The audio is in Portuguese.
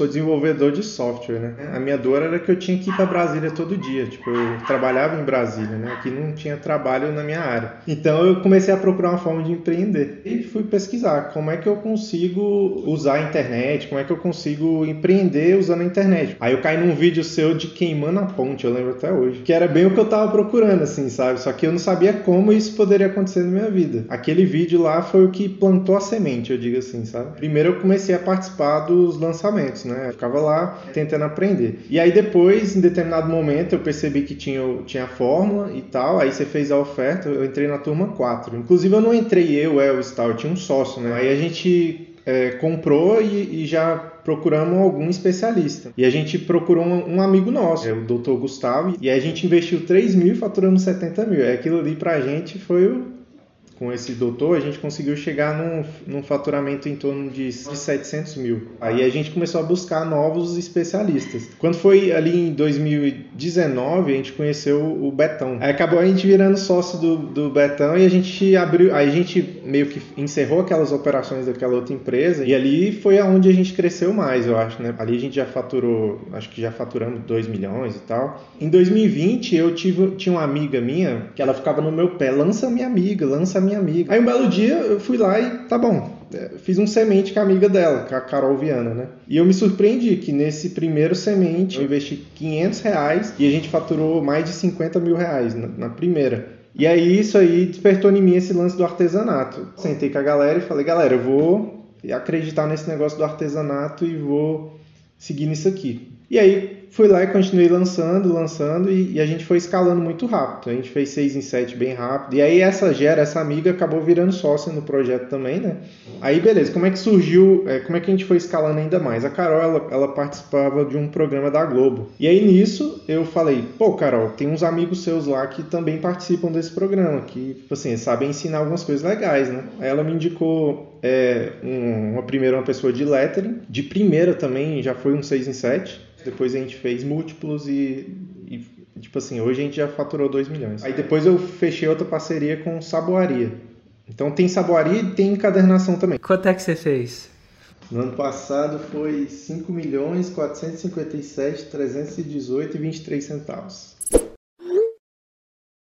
sou desenvolvedor de software, né? A minha dor era que eu tinha que ir para Brasília todo dia. Tipo, eu trabalhava em Brasília, né? Aqui não tinha trabalho na minha área. Então eu comecei a procurar uma forma de empreender e fui pesquisar como é que eu consigo usar a internet, como é que eu consigo empreender usando a internet. Aí eu caí num vídeo seu de queimando a ponte, eu lembro até hoje, que era bem o que eu tava procurando, assim, sabe? Só que eu não sabia como isso poderia acontecer na minha vida. Aquele vídeo lá foi o que plantou a semente, eu digo assim, sabe? Primeiro eu comecei a participar dos lançamentos, né? Eu ficava lá tentando aprender. E aí depois, em determinado momento, eu percebi que tinha, tinha a fórmula e tal, aí você fez a oferta, eu entrei na turma 4. Inclusive eu não entrei eu, Elvis, tal, eu tinha um sócio, né? Aí a gente é, comprou e, e, já procuramos algum especialista. E a gente procurou um, um amigo nosso, é o Dr. Gustavo, e a gente investiu 3 mil e faturamos 70 mil. É, aquilo ali pra gente foi o com esse doutor, a gente conseguiu chegar num, num faturamento em torno de, de 700 mil. Aí a gente começou a buscar novos especialistas. Quando foi ali em 2019, a gente conheceu o Betão. Aí acabou a gente virando sócio do, do Betão e a gente abriu, aí a gente meio que encerrou aquelas operações daquela outra empresa e ali foi aonde a gente cresceu mais, eu acho, né? Ali a gente já faturou, acho que já faturamos 2 milhões e tal. Em 2020 eu tive, tinha uma amiga minha que ela ficava no meu pé, lança minha amiga, lança minha minha amiga. Aí um belo dia eu fui lá e tá bom, é, fiz um semente com a amiga dela, com a Carol Viana, né? E eu me surpreendi que nesse primeiro semente eu investi 500 reais e a gente faturou mais de 50 mil reais na, na primeira. E aí isso aí despertou em mim esse lance do artesanato. Sentei com a galera e falei, galera, eu vou acreditar nesse negócio do artesanato e vou seguir nisso aqui. E aí fui lá e continuei lançando, lançando e, e, a gente foi escalando muito rápido. A gente fez 6 em 7 bem rápido. E aí essa Gera, essa amiga, acabou virando sócia no projeto também, né? Aí beleza, como é que surgiu, é, como é que a gente foi escalando ainda mais? A Carol, ela, ela participava de um programa da Globo. E aí nisso eu falei, pô Carol, tem uns amigos seus lá que também participam desse programa, que, tipo assim, sabem ensinar algumas coisas legais, né? Aí ela me indicou é, um, uma primeira uma pessoa de lettering, de primeira também já foi um 6 em 7 depois a gente fez múltiplos e, e, tipo assim, hoje a gente já faturou 2 milhões. Aí depois eu fechei outra parceria com Saboaria. Então tem Saboaria e tem encadernação também. Quanto é que você fez? No ano passado foi 5 milhões 457 318 e 23 centavos.